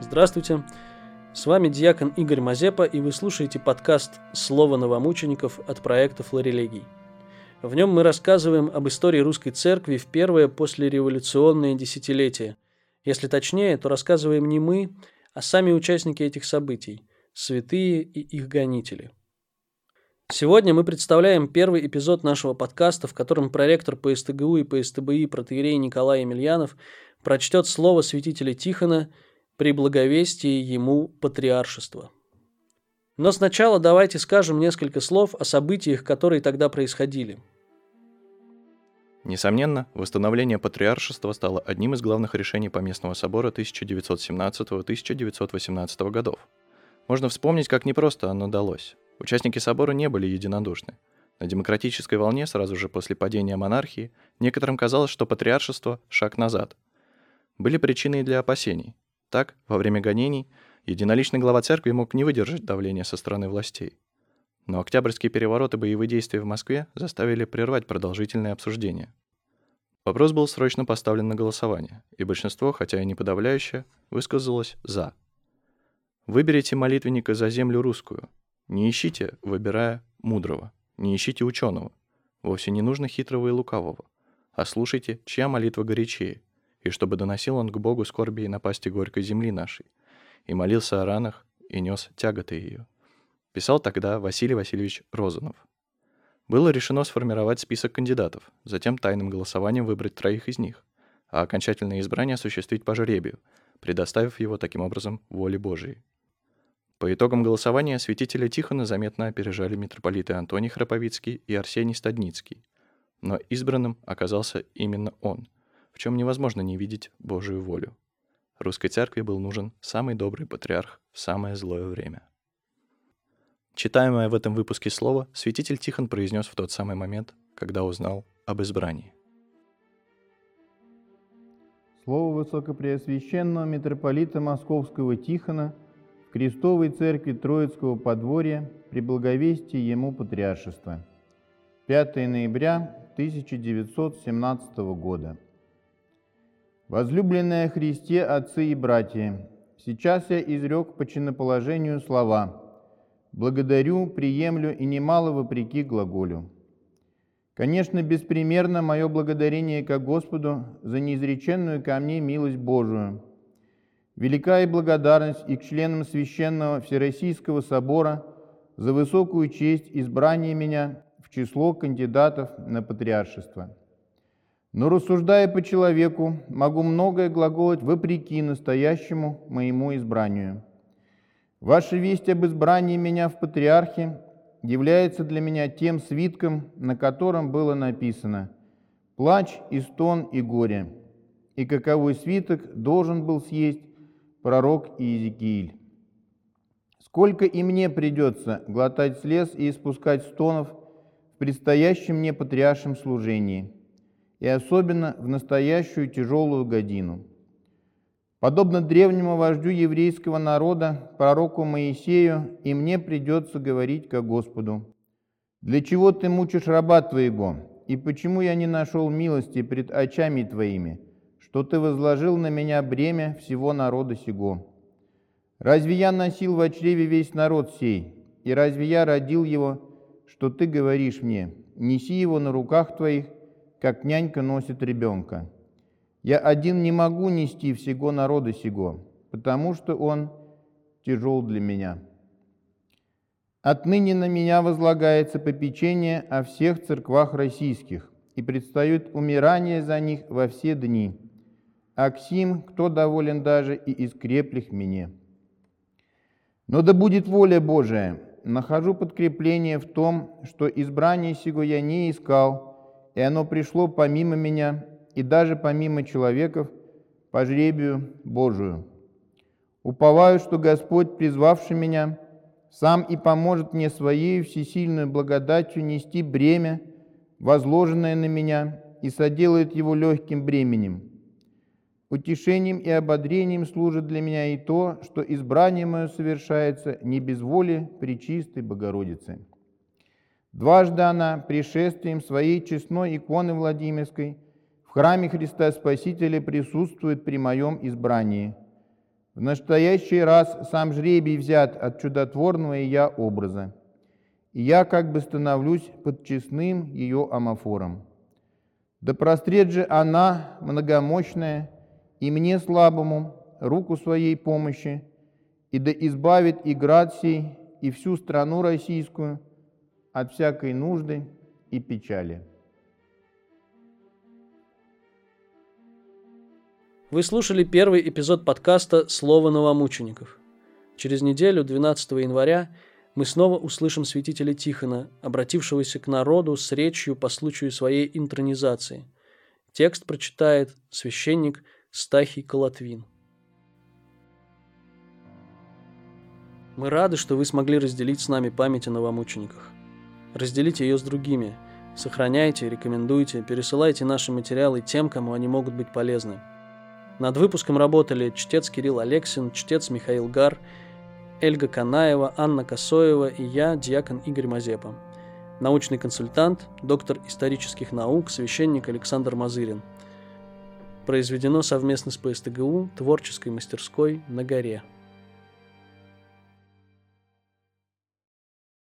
Здравствуйте! С вами диакон Игорь Мазепа, и вы слушаете подкаст «Слово новомучеников» от проекта «Флорелегий». В нем мы рассказываем об истории русской церкви в первое послереволюционное десятилетие. Если точнее, то рассказываем не мы, а сами участники этих событий – святые и их гонители – Сегодня мы представляем первый эпизод нашего подкаста, в котором проректор по СТГУ и по СТБИ протеерей Николай Емельянов прочтет слово святителя Тихона при благовестии ему патриаршества. Но сначала давайте скажем несколько слов о событиях, которые тогда происходили. Несомненно, восстановление патриаршества стало одним из главных решений Поместного собора 1917-1918 годов. Можно вспомнить, как непросто оно далось. Участники собора не были единодушны. На демократической волне сразу же после падения монархии некоторым казалось, что патриаршество – шаг назад. Были причины и для опасений. Так, во время гонений единоличный глава церкви мог не выдержать давления со стороны властей. Но Октябрьские перевороты и боевые действия в Москве заставили прервать продолжительные обсуждения. Вопрос был срочно поставлен на голосование, и большинство, хотя и не подавляющее, высказалось «за». Выберите молитвенника за землю русскую – не ищите, выбирая мудрого, не ищите ученого, вовсе не нужно хитрого и лукавого, а слушайте, чья молитва горячее, и чтобы доносил он к Богу скорби и напасти горькой земли нашей, и молился о ранах, и нес тяготы ее. Писал тогда Василий Васильевич Розанов. Было решено сформировать список кандидатов, затем тайным голосованием выбрать троих из них, а окончательное избрание осуществить по жребию, предоставив его таким образом воле Божией. По итогам голосования святителя Тихона заметно опережали митрополиты Антоний Храповицкий и Арсений Стадницкий. Но избранным оказался именно он, в чем невозможно не видеть Божию волю. Русской церкви был нужен самый добрый патриарх в самое злое время. Читаемое в этом выпуске слово святитель Тихон произнес в тот самый момент, когда узнал об избрании. Слово Высокопреосвященного митрополита Московского Тихона – Крестовой Церкви Троицкого подворья при благовестии ему патриаршества. 5 ноября 1917 года. Возлюбленные Христе, отцы и братья, сейчас я изрек по чиноположению слова «Благодарю, приемлю и немало вопреки глаголю». Конечно, беспримерно мое благодарение ко Господу за неизреченную ко мне милость Божию – Велика и благодарность и к членам Священного Всероссийского Собора за высокую честь избрания меня в число кандидатов на патриаршество. Но рассуждая по человеку, могу многое глаголать вопреки настоящему моему избранию. Ваша весть об избрании меня в патриархе является для меня тем свитком, на котором было написано «Плач и стон и горе». И каковой свиток должен был съесть пророк Иезекииль. Сколько и мне придется глотать слез и испускать стонов в предстоящем мне патриаршем служении, и особенно в настоящую тяжелую годину. Подобно древнему вождю еврейского народа, пророку Моисею, и мне придется говорить ко Господу. «Для чего ты мучишь раба твоего, и почему я не нашел милости пред очами твоими?» что Ты возложил на меня бремя всего народа сего. Разве я носил в чреве весь народ сей, и разве я родил его, что Ты говоришь мне, неси его на руках Твоих, как нянька носит ребенка? Я один не могу нести всего народа сего, потому что он тяжел для меня. Отныне на меня возлагается попечение о всех церквах российских, и предстает умирание за них во все дни – Аксим, кто доволен даже и из креплих мне. Но да будет воля Божия, нахожу подкрепление в том, что избрание сего я не искал, и оно пришло помимо меня, и даже помимо человеков, по жребию Божию. Уповаю, что Господь, призвавший меня, сам и поможет мне своей всесильной благодатью нести бремя, возложенное на меня, и соделает его легким бременем – Утешением и ободрением служит для меня и то, что избрание мое совершается не без воли Пречистой Богородицы. Дважды она пришествием своей честной иконы Владимирской в храме Христа Спасителя присутствует при моем избрании. В настоящий раз сам жребий взят от чудотворного я образа, и я как бы становлюсь под честным ее амофором. Да прострет же она, многомощная, и мне слабому, руку своей помощи, и да избавит и град сей, и всю страну российскую от всякой нужды и печали. Вы слушали первый эпизод подкаста «Слово новомучеников». Через неделю, 12 января, мы снова услышим святителя Тихона, обратившегося к народу с речью по случаю своей интронизации. Текст прочитает священник Стахий Колотвин. Мы рады, что вы смогли разделить с нами память о новомучениках. Разделите ее с другими. Сохраняйте, рекомендуйте, пересылайте наши материалы тем, кому они могут быть полезны. Над выпуском работали чтец Кирилл Алексин, чтец Михаил Гар, Эльга Канаева, Анна Косоева и я, диакон Игорь Мазепа. Научный консультант, доктор исторических наук, священник Александр Мазырин. Произведено совместно с ПСТГУ творческой мастерской на горе.